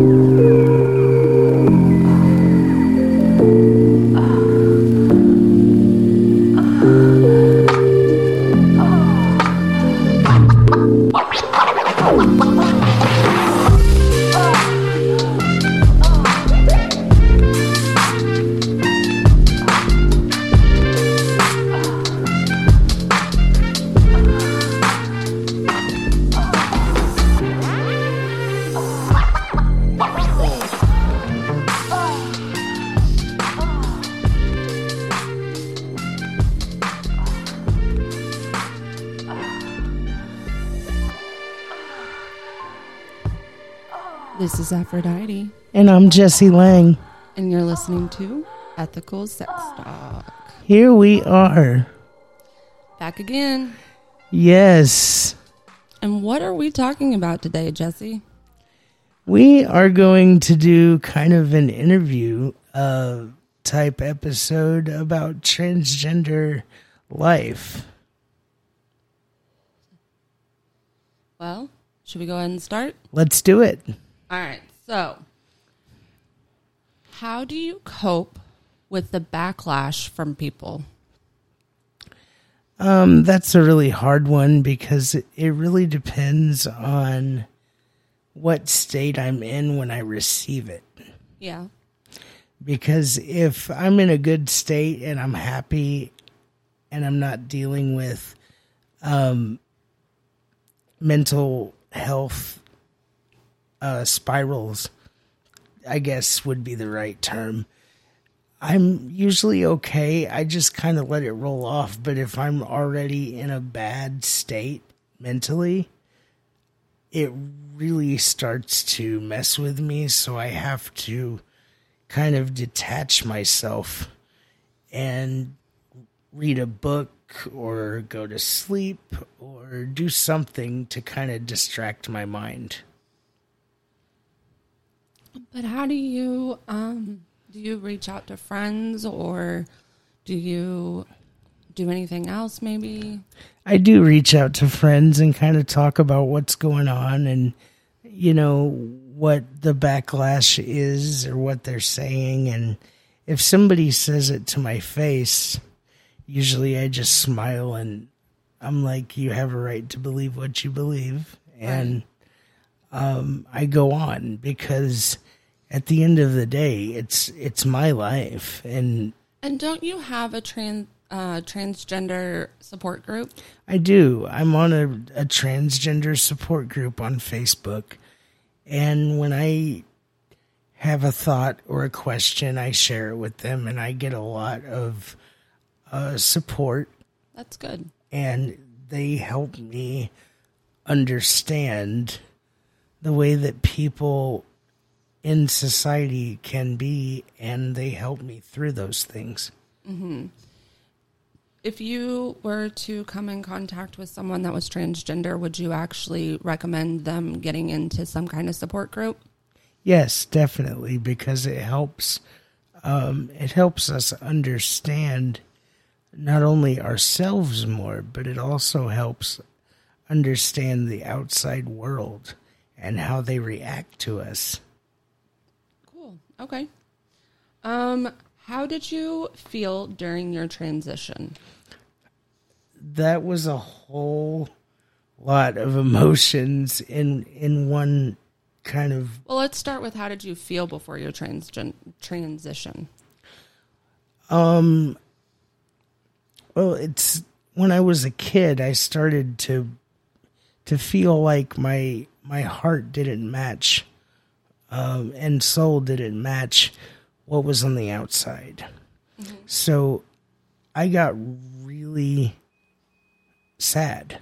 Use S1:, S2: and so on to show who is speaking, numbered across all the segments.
S1: This
S2: I'm Jesse Lang.
S1: and you're listening to Ethical Sex Talk.
S2: Here we are.
S1: Back again.
S2: Yes.
S1: And what are we talking about today, Jesse?
S2: We are going to do kind of an interview uh, type episode about transgender life.
S1: Well, should we go ahead and start?
S2: Let's do it.
S1: All right. So, how do you cope with the backlash from people?
S2: Um, that's a really hard one because it, it really depends on what state I'm in when I receive it.
S1: Yeah.
S2: because if I'm in a good state and I'm happy and I'm not dealing with um, mental health uh, spirals, I guess would be the right term. I'm usually okay. I just kind of let it roll off. But if I'm already in a bad state mentally, it really starts to mess with me. So I have to kind of detach myself and read a book or go to sleep or do something to kind of distract my mind.
S1: But how do you um do you reach out to friends or do you do anything else maybe?
S2: I do reach out to friends and kind of talk about what's going on and you know what the backlash is or what they're saying. And if somebody says it to my face usually I just smile and I'm like you have a right to believe what you believe. And um I go on because at the end of the day it's it's my life and
S1: And don't you have a trans uh, transgender support group?
S2: I do. I'm on a, a transgender support group on Facebook. And when I have a thought or a question, I share it with them, and I get a lot of uh, support,
S1: That's good.
S2: and they help me understand the way that people in society can be, and they help me through those things.
S1: If you were to come in contact with someone that was transgender, would you actually recommend them getting into some kind of support group?
S2: Yes, definitely, because it helps. Um, it helps us understand not only ourselves more, but it also helps understand the outside world and how they react to us.
S1: Cool. Okay. Um, how did you feel during your transition?
S2: That was a whole lot of emotions in in one kind of
S1: Well, let's start with how did you feel before your transgen- transition? Um.
S2: Well, it's when I was a kid, I started to to feel like my my heart didn't match, um, and soul didn't match what was on the outside. So I got really sad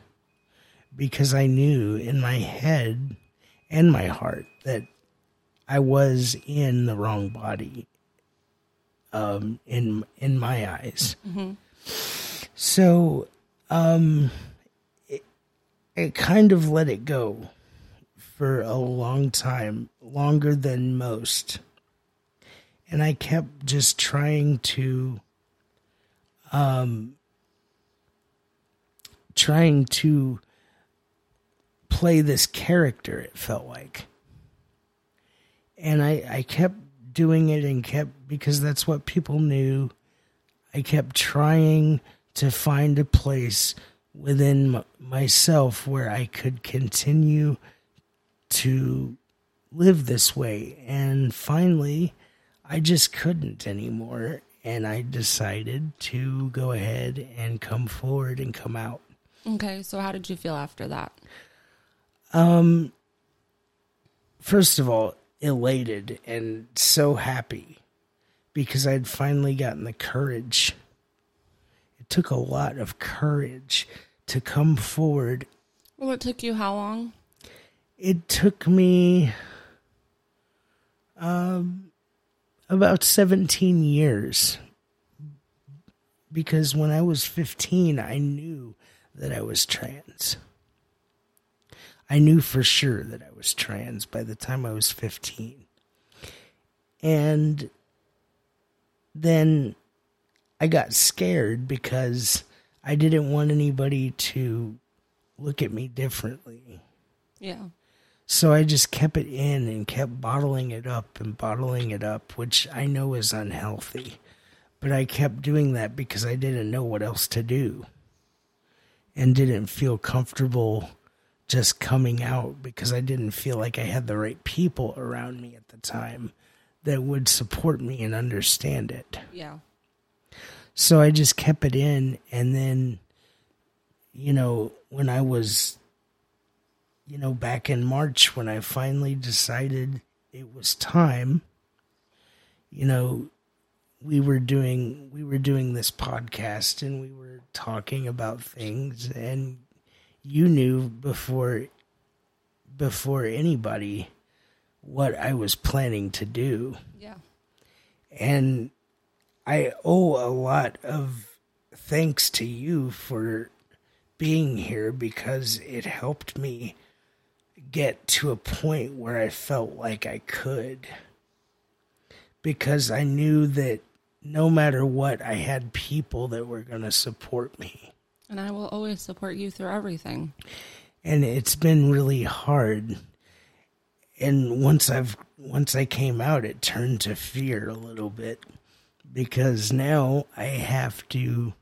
S2: because I knew in my head and my heart that I was in the wrong body. Um, in in my eyes. So, um, it, it kind of let it go for a long time, longer than most. And I kept just trying to, um, trying to play this character, it felt like. And I, I kept doing it and kept, because that's what people knew. I kept trying to find a place within myself where I could continue to live this way. And finally, I just couldn't anymore. And I decided to go ahead and come forward and come out.
S1: Okay, so how did you feel after that?
S2: Um, First of all, elated and so happy because I'd finally gotten the courage. It took a lot of courage to come forward
S1: Well, it took you how long?
S2: It took me um, about 17 years because when I was 15, I knew that I was trans. I knew for sure that I was trans by the time I was 15. And then I got scared because I didn't want anybody to look at me differently.
S1: Yeah.
S2: So I just kept it in and kept bottling it up and bottling it up, which I know is unhealthy. But I kept doing that because I didn't know what else to do and didn't feel comfortable just coming out because I didn't feel like I had the right people around me at the time that would support me and understand it.
S1: Yeah.
S2: So I just kept it in. And then, you know, when I was, you know, back in March, when I finally decided it was time, you know, we were doing we were doing this podcast and we were talking about things and you knew before before anybody what I was planning to do
S1: Yeah.
S2: and I owe a lot of thanks to you for being here because it helped me get to a point where I felt like I could. Because I knew that no matter what, I had people that were going to support me.
S1: And I will always support you through everything.
S2: and it's been really hard and once i've once i came out it turned to fear a little bit because now i have to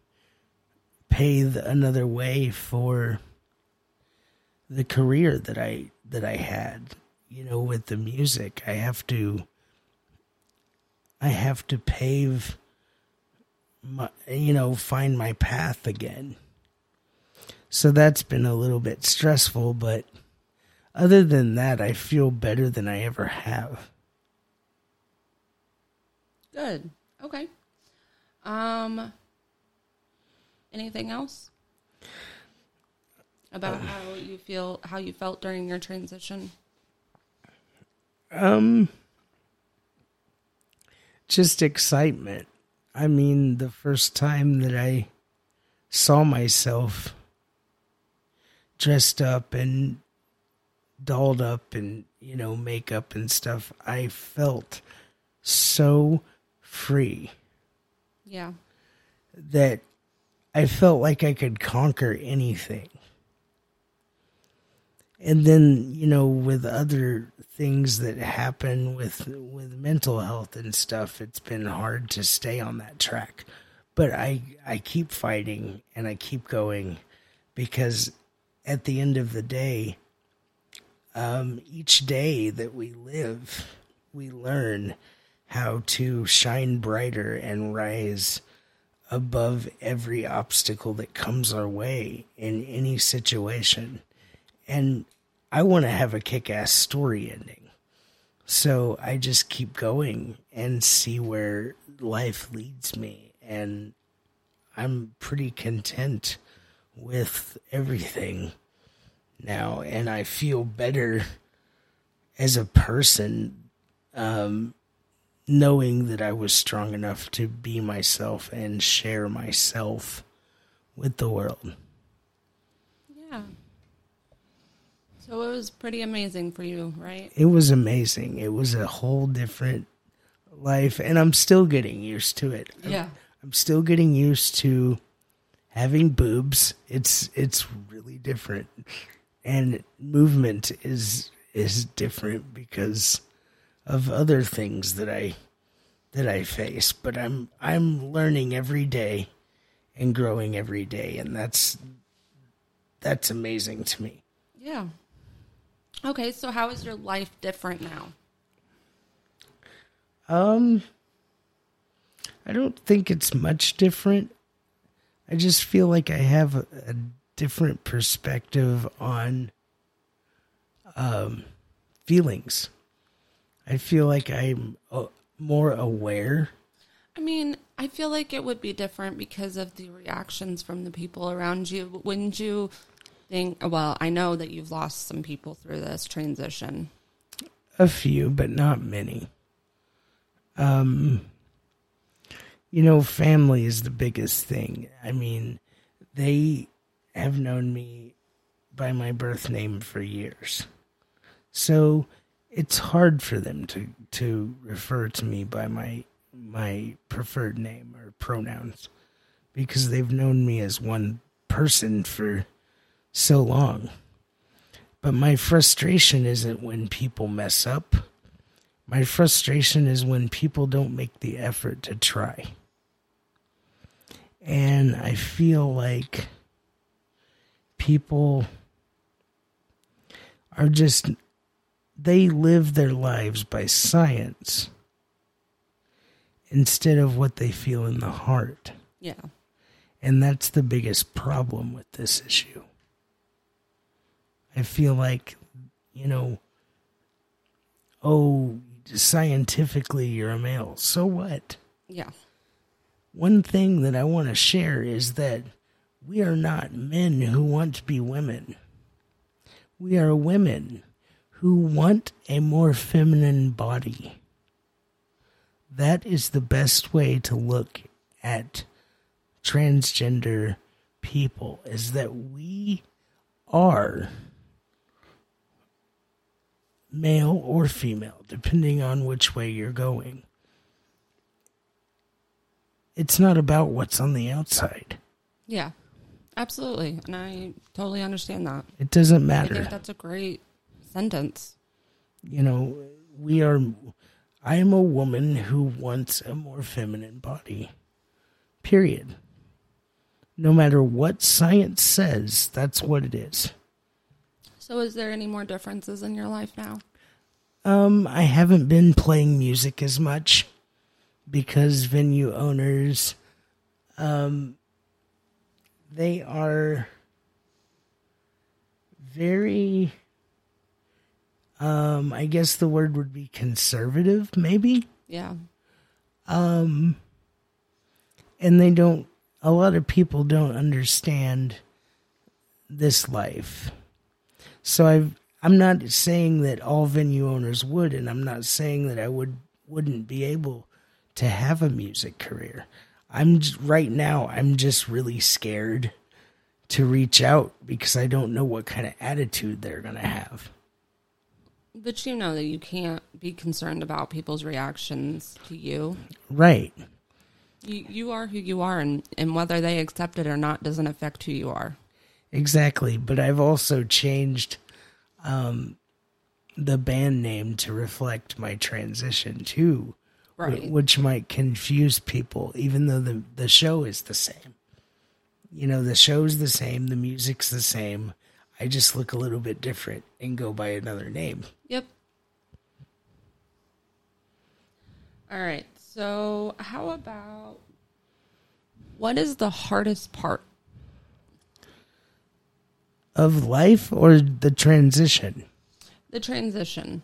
S2: pave another way for the career that i that i had you know with the music i have to i have to pave my you know find my path again so that's been a little bit stressful, but other than that, I feel better than I ever have.
S1: Good. Okay. Um anything else? About how you feel how you felt during your transition?
S2: Um, just excitement. I mean, the first time that I saw myself dressed up and dolled up and, you know, makeup and stuff, I felt so free.
S1: Yeah.
S2: that I felt like I could conquer anything. And then, you know, with other things that happen with with mental health and stuff, it's been hard to stay on that track. But I I keep fighting and I keep going because at the end of the day, um, each day that we live, we learn how to shine brighter and rise above every obstacle that comes our way in any situation. And I want to have a kick ass story ending. So I just keep going and see where life leads me. And I'm pretty content with everything now. And I feel better as a person um, knowing that I was strong enough to be myself and share myself with the world.
S1: Yeah. So it was pretty amazing for you, right?
S2: It was amazing. It was a whole different life, and I'm still getting used to it. I'm-
S1: Yeah.
S2: I'm still getting used to having boobs. It's it's really different, and movement is is different because of other things that I that I face, but I'm I'm learning every day and growing every day and that's that's amazing to me.
S1: Yeah. Okay, so how is your life different now?
S2: Um I don't think it's much different. I just feel like I have a, a different perspective on um feelings. I feel like I'm uh, more aware.
S1: I mean, I feel like it would be different because of the reactions from the people around you. Wouldn't you think, well, I know that you've lost some people through this transition.
S2: A few, but not many. Um, you know, family is the biggest thing. I mean, they have known me by my birth name for years. So it's hard for them to, to refer to me by my my preferred name or pronouns because they've known me as one person for so long. But my frustration isn't when people mess up. My frustration is when people don't make the effort to try. And I feel like people are just, they live their lives by science instead of what they feel in the heart.
S1: Yeah.
S2: And that's the biggest problem with this issue. I feel like, you know, oh, scientifically you're a male. So what?
S1: Yeah.
S2: One thing that I want to share is that we are not men who want to be women. We are women who want a more feminine body. That is the best way to look at transgender people is that we are male or female, depending on which way you're going. It's not about what's on the outside.
S1: Yeah. Absolutely. And I totally understand that.
S2: It doesn't
S1: I
S2: matter.
S1: think that's a great sentence.
S2: you know, we are. I am a woman who wants a more feminine body. Period. No matter what science says, that's what it is.
S1: So, is there any more differences in your life now?
S2: Um, I haven't been playing music as much because venue owners, um, they are very, um, I guess the word would be conservative, maybe.
S1: Yeah.
S2: Um, and they don't, a lot of people don't understand this life. So I've, I'm not saying that all venue owners would, and I'm not saying that I would, wouldn't be able to have a music career. I'm j- right now, I'm just really scared to reach out because I don't know what kind of attitude they're going to have.
S1: But you know that you can't be concerned about people's reactions to you.
S2: Right.
S1: You, you are who you are, and, and whether they accept it or not doesn't affect who you are.
S2: Exactly, but I've also changed um, the band name to reflect my transition too,
S1: Right.
S2: which might confuse people, even though the the show is the same. You know, the show's the same, the music's the same. I just look a little bit different and go by another name.
S1: Yep. All right. So, how about what is the hardest part?
S2: Of life or the transition?
S1: The transition.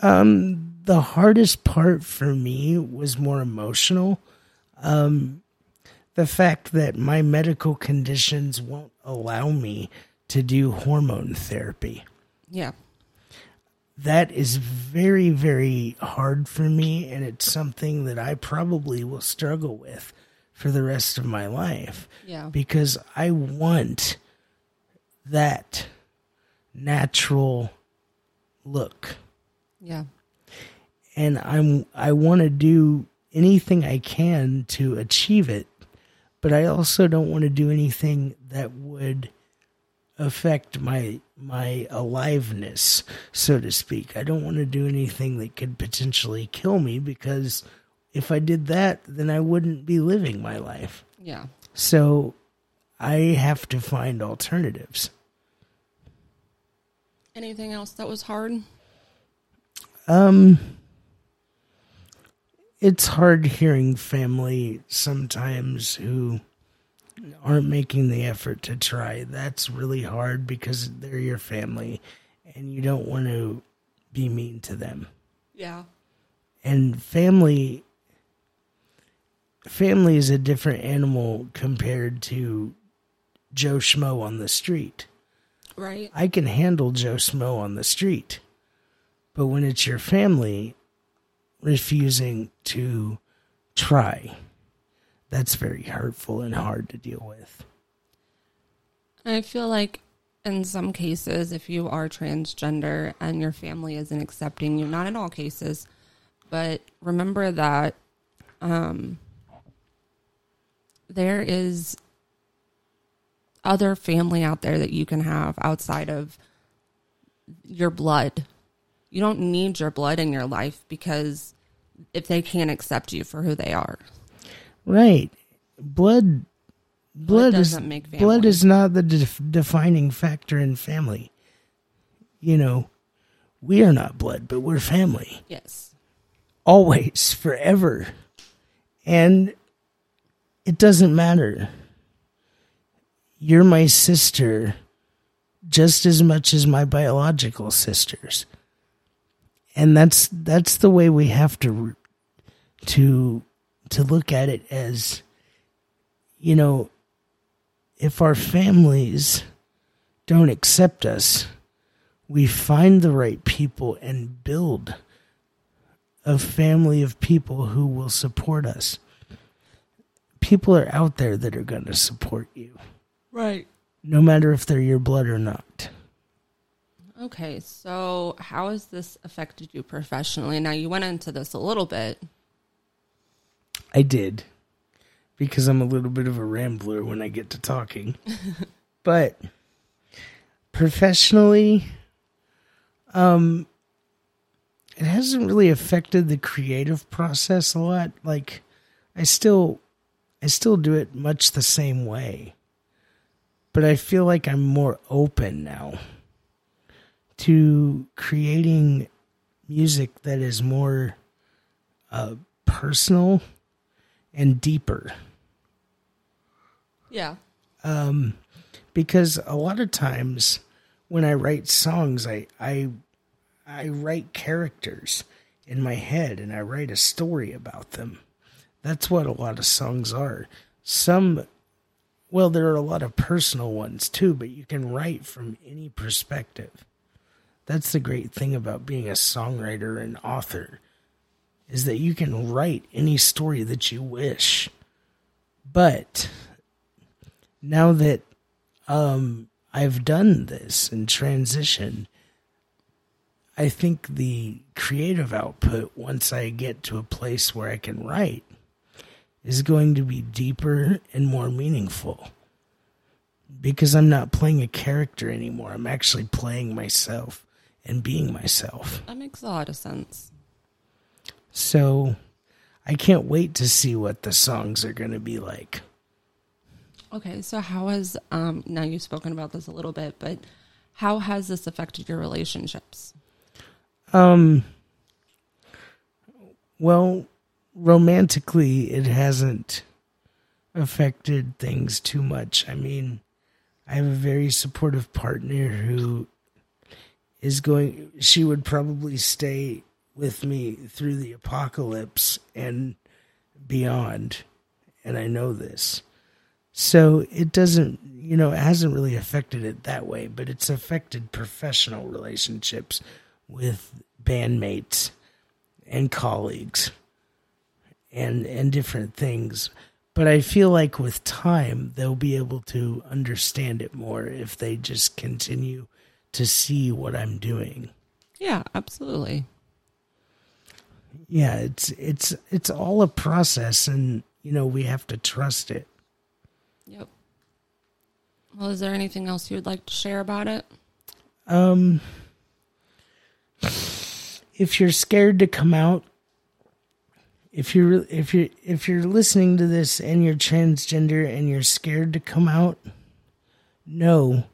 S2: Um, the hardest part for me was more emotional. Um, the fact that my medical conditions won't allow me to do hormone therapy.
S1: Yeah.
S2: That is very, very hard for me, and it's something that I probably will struggle with for the rest of my life
S1: Yeah.
S2: because I want that natural look
S1: Yeah.
S2: and I'm I want to do anything I can to achieve it, but I also don't want to do anything that would affect my my aliveness, so to speak. I don't want to do anything that could potentially kill me because if I did that, then I wouldn't be living my life.
S1: Yeah.
S2: So I have to find alternatives.
S1: Anything else that was hard?
S2: Um it's hard hearing family sometimes who aren't making the effort to try. That's really hard because they're your family and you don't want to be mean to them.
S1: Yeah.
S2: And family family is a different animal compared to Joe Schmo on the street.
S1: Right.
S2: I can handle Joe Schmo on the street. But when it's your family refusing to try, that's very hurtful and hard to deal with.
S1: I feel like in some cases, if you are transgender and your family isn't accepting you, not in all cases, but remember that um, there is other family out there that you can have outside of your blood. You don't need your blood in your life because if they can't accept you for who they are.
S2: Right. Blood blood, is
S1: doesn't make
S2: blood is not the def- defining factor in family. You know, we are not blood, but we're family.
S1: Yes.
S2: Always, forever. And it doesn't matter. You're my sister just as much as my biological sisters. And that's that's the way we have to to to look at it as you know if our families don't accept us we find the right people and build a family of people who will support us people are out there that are going to support you
S1: Right.
S2: no matter if they're your blood or not
S1: Okay, so how has this affected you professionally? Now you went into this a little bit.
S2: I did because I'm a little bit of a rambler when I get to talking. but professionally um it hasn't really affected the creative process a lot. Like I still I still do it much the same way. But I feel like I'm more open now to creating music that is more uh, personal and deeper
S1: Yeah.
S2: Um, because a lot of times when I write songs, I I I write characters in my head and I write a story about them. That's what a lot of songs are. Some well, there are a lot of personal ones too, but you can write from any perspective. That's the great thing about being a songwriter and author is that you can write any story that you wish. But now that um, I've done this and transition, I think the creative output, once I get to a place where I can write, is going to be deeper and more meaningful. Because I'm not playing a character anymore. I'm actually playing myself and being myself.
S1: That makes a lot of sense.
S2: So I can't wait to see what the songs are going to be like.
S1: Okay, so how has um now you've spoken about this a little bit, but how has this affected your relationships?
S2: Um, well, romantically, it hasn't affected things too much. I mean, I have a very supportive partner who is going, she would probably stay with me through the apocalypse and beyond. And I know this. So it doesn't, you know, it hasn't really affected it that way, but it's affected professional relationships with bandmates and colleagues and and different things. But I feel like with time they'll be able to understand it more if they just continue to see what I'm doing.
S1: Yeah, absolutely.
S2: Yeah, it's it's it's all a process and you know we have to trust it.
S1: Yep. Well, is there anything else you would like to share about it?
S2: Um, if you're scared to come out, if you're if you if you're listening to this and you're transgender and you're scared to come out, know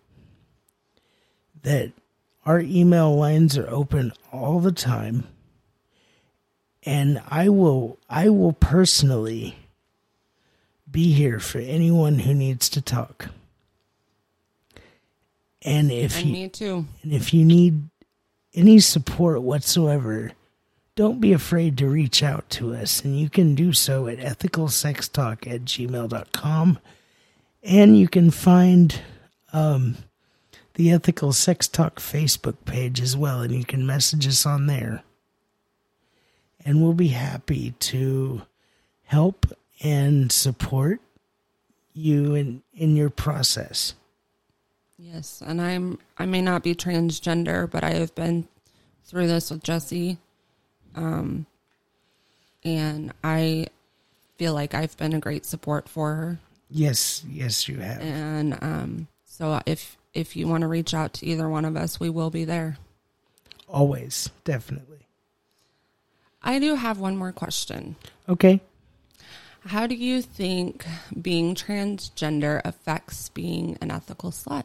S2: that our email lines are open all the time and I will I will personally be here for anyone who needs to talk. And if
S1: And
S2: you, and if you need any support whatsoever, don't be afraid to reach out to us. And you can do so at ethicalsextalk at gmail.com. And you can find um, the Ethical Sex Talk Facebook page as well. And you can message us on there. And we'll be happy to help and support you in, in your process.
S1: Yes, and I'm I may not be transgender, but I have been through this with Jesse. Um and I feel like I've been a great support for her.
S2: Yes, yes, you have.
S1: And um so if if you want to reach out to either one of us, we will be there.
S2: Always, definitely.
S1: I do have one more question.
S2: Okay.
S1: How do you think being transgender affects being an ethical slut?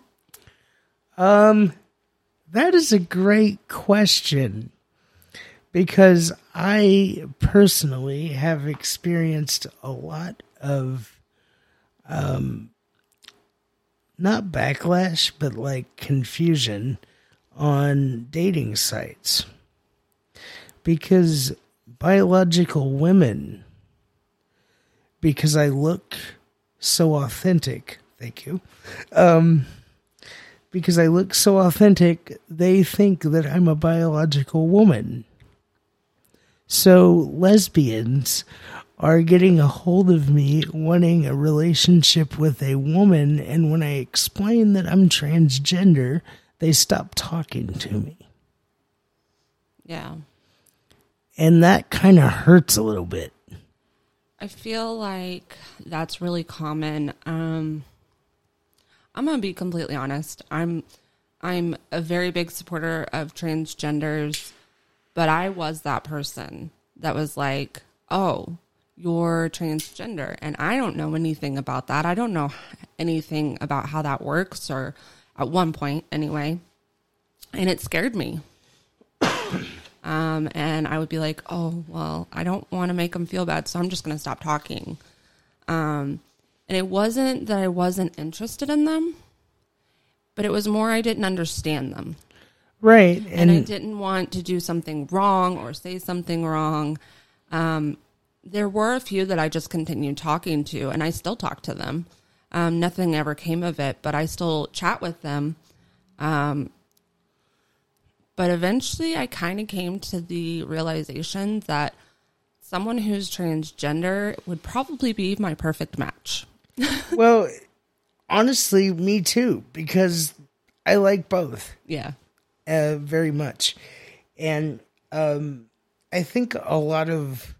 S2: Um, that is a great question because I personally have experienced a lot of, um, not backlash, but like confusion on dating sites because biological women, because I look so authentic, thank you. Um, because I look so authentic, they think that I'm a biological woman. So lesbians are getting a hold of me wanting a relationship with a woman, and when I explain that I'm transgender, they stop talking to me.
S1: Yeah.
S2: And that kind of hurts a little bit.
S1: I feel like that's really common. Um, I'm gonna be completely honest. I'm I'm a very big supporter of transgenders, but I was that person that was like, "Oh, you're transgender," and I don't know anything about that. I don't know anything about how that works, or at one point anyway, and it scared me. Um, and I would be like, oh, well, I don't want to make them feel bad, so I'm just going to stop talking. Um, and it wasn't that I wasn't interested in them, but it was more I didn't understand them.
S2: Right.
S1: And,
S2: And,
S1: I didn't want to do something wrong or say something wrong. Um, there were a few that I just continued talking to, and I still talk to them. Um, nothing ever came of it, but I still chat with them. Um, but eventually, I kind of came to the realization that someone who's transgender would probably be my perfect match.
S2: well, honestly, me too, because I like both.
S1: Yeah.
S2: Uh, very much, and um, I think a lot of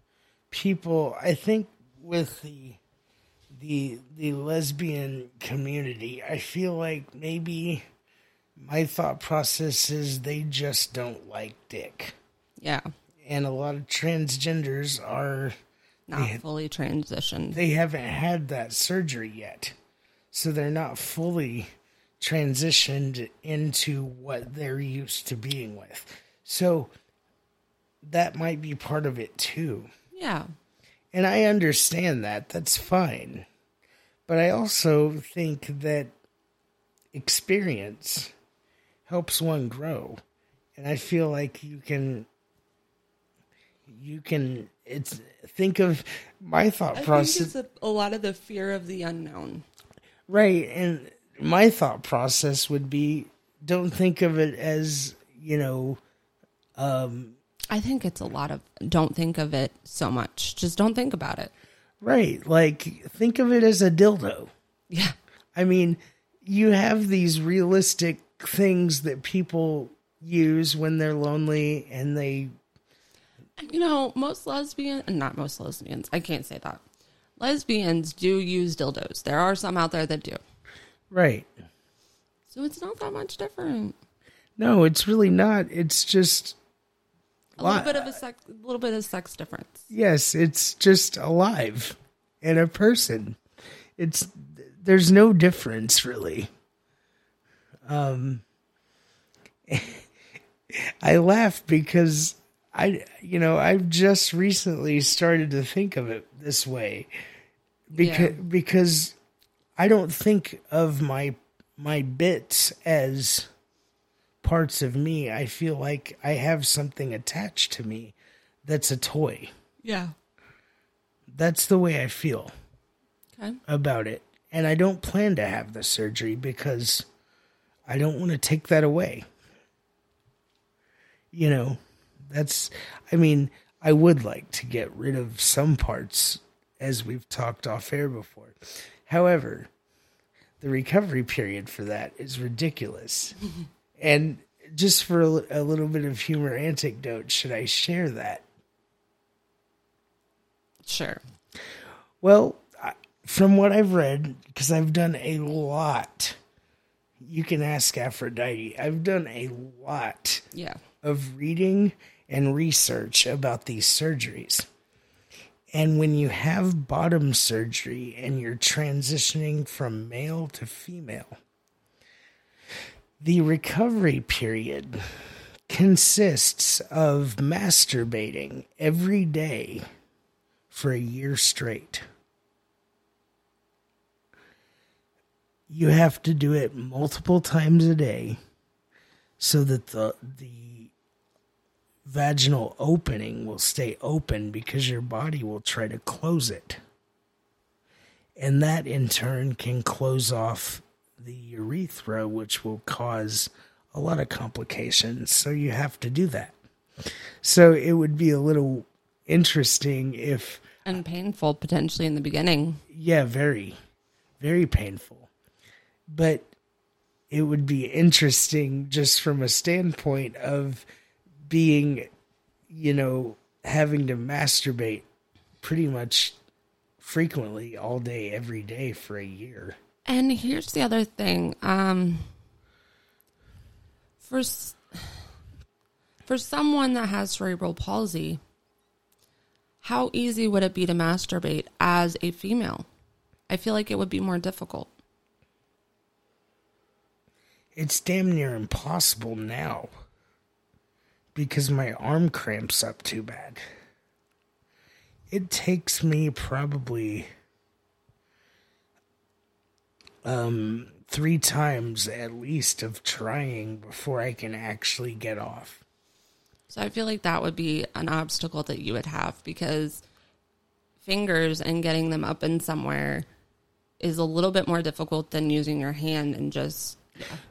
S2: people. I think with the the the lesbian community, I feel like maybe my thought process is they just don't like dick,
S1: Yeah.
S2: and a lot of transgenders are
S1: Not fully transitioned.
S2: they haven't had that surgery yet. So they're not fully transitioned into what they're used to being with. So that might be part of it too.
S1: Yeah.
S2: And I understand that. That's fine. But I also think that experience helps one grow. And I feel like you can you can it's think of my thought
S1: I
S2: process
S1: think it's a, a lot of the fear of the unknown.
S2: Right. And my thought process would be don't think of it as, you know, um,
S1: I think it's a lot of don't think of it so much. Just don't think about it.
S2: right. Like, think of it as a dildo.
S1: Yeah.
S2: I mean, you have these realistic things that people use when they're lonely and they,
S1: You know, most lesbians, and not most lesbians, I can't say that. Lesbians do use dildos. There are some out there that do.
S2: Right.
S1: So it's not that much different.
S2: No, it's really not. It's just
S1: A
S2: Why-
S1: little bit of a sex, a little bit of sex difference.
S2: yes, it's just alive and a person. It's there's no difference really. Um I laugh because I you know, I've just recently started to think of it this way. Because
S1: Yeah.
S2: because I don't think of my my bits as parts of me. I feel like I have something attached to me that's a toy.
S1: Yeah.
S2: That's the way I feel
S1: Okay.
S2: about it. And I don't plan to have the surgery because I don't want to take that away. You know, that's, I mean, I would like to get rid of some parts as we've talked off air before. However, the recovery period for that is ridiculous. and just for a, a little bit of humor anecdote, should I share that?
S1: Sure.
S2: Well, from what I've read, because I've done a lot, you can ask Aphrodite. I've done a lot
S1: Yeah.
S2: of reading and research about these surgeries. And when you have bottom surgery and you're transitioning from male to female, the recovery period consists of masturbating every day for a year straight. You have to do it multiple times a day so that the the vaginal opening will stay open because your body will try to close it. And that in turn can close off the urethra which will cause a lot of complications. So you have to do that. So it would be a little interesting if
S1: And painful potentially in the beginning.
S2: yeah, very, very painful. But it would be interesting just from a standpoint of being, you know, having to masturbate pretty much frequently all day, every day for a year.
S1: And here's the other thing. Um, for for someone that has cerebral palsy, how easy would it be to masturbate as a female? I feel like it would be more difficult.
S2: It's damn near impossible now because my arm cramps up too bad. It takes me probably um 3 times at least of trying before I can actually get off.
S1: So I feel like that would be an obstacle that you would have because fingers and getting them up in somewhere is a little bit more difficult than using your hand and just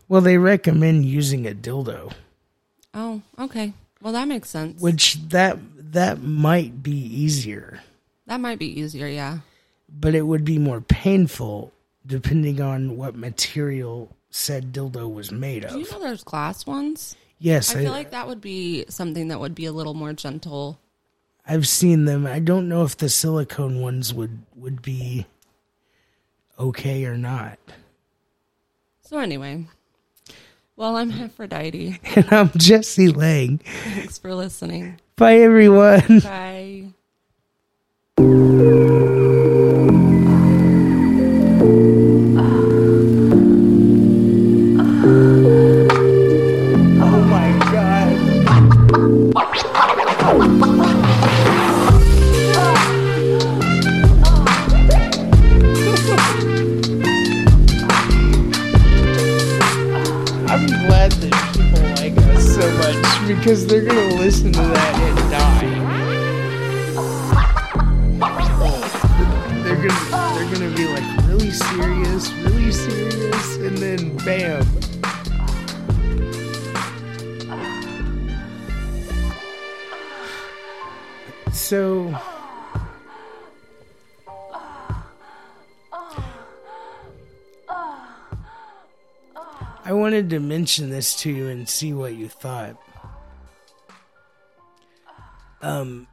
S2: Well, they recommend using a dildo,
S1: oh okay well that makes sense
S2: which that that might be easier,
S1: that might be easier yeah
S2: but it would be more painful depending on what material said dildo was made of.
S1: do you know there's glass ones
S2: Yes,
S1: I feel like that would be something that would be a little more gentle
S2: I've seen them. I don't know if the silicone ones would would be okay or not.
S1: so anyway well i'm aphrodite
S2: And I'm Jesse Lang.
S1: thanks for listening
S2: Bye everyone.
S1: bye
S2: mention this to you and see what you thought. Um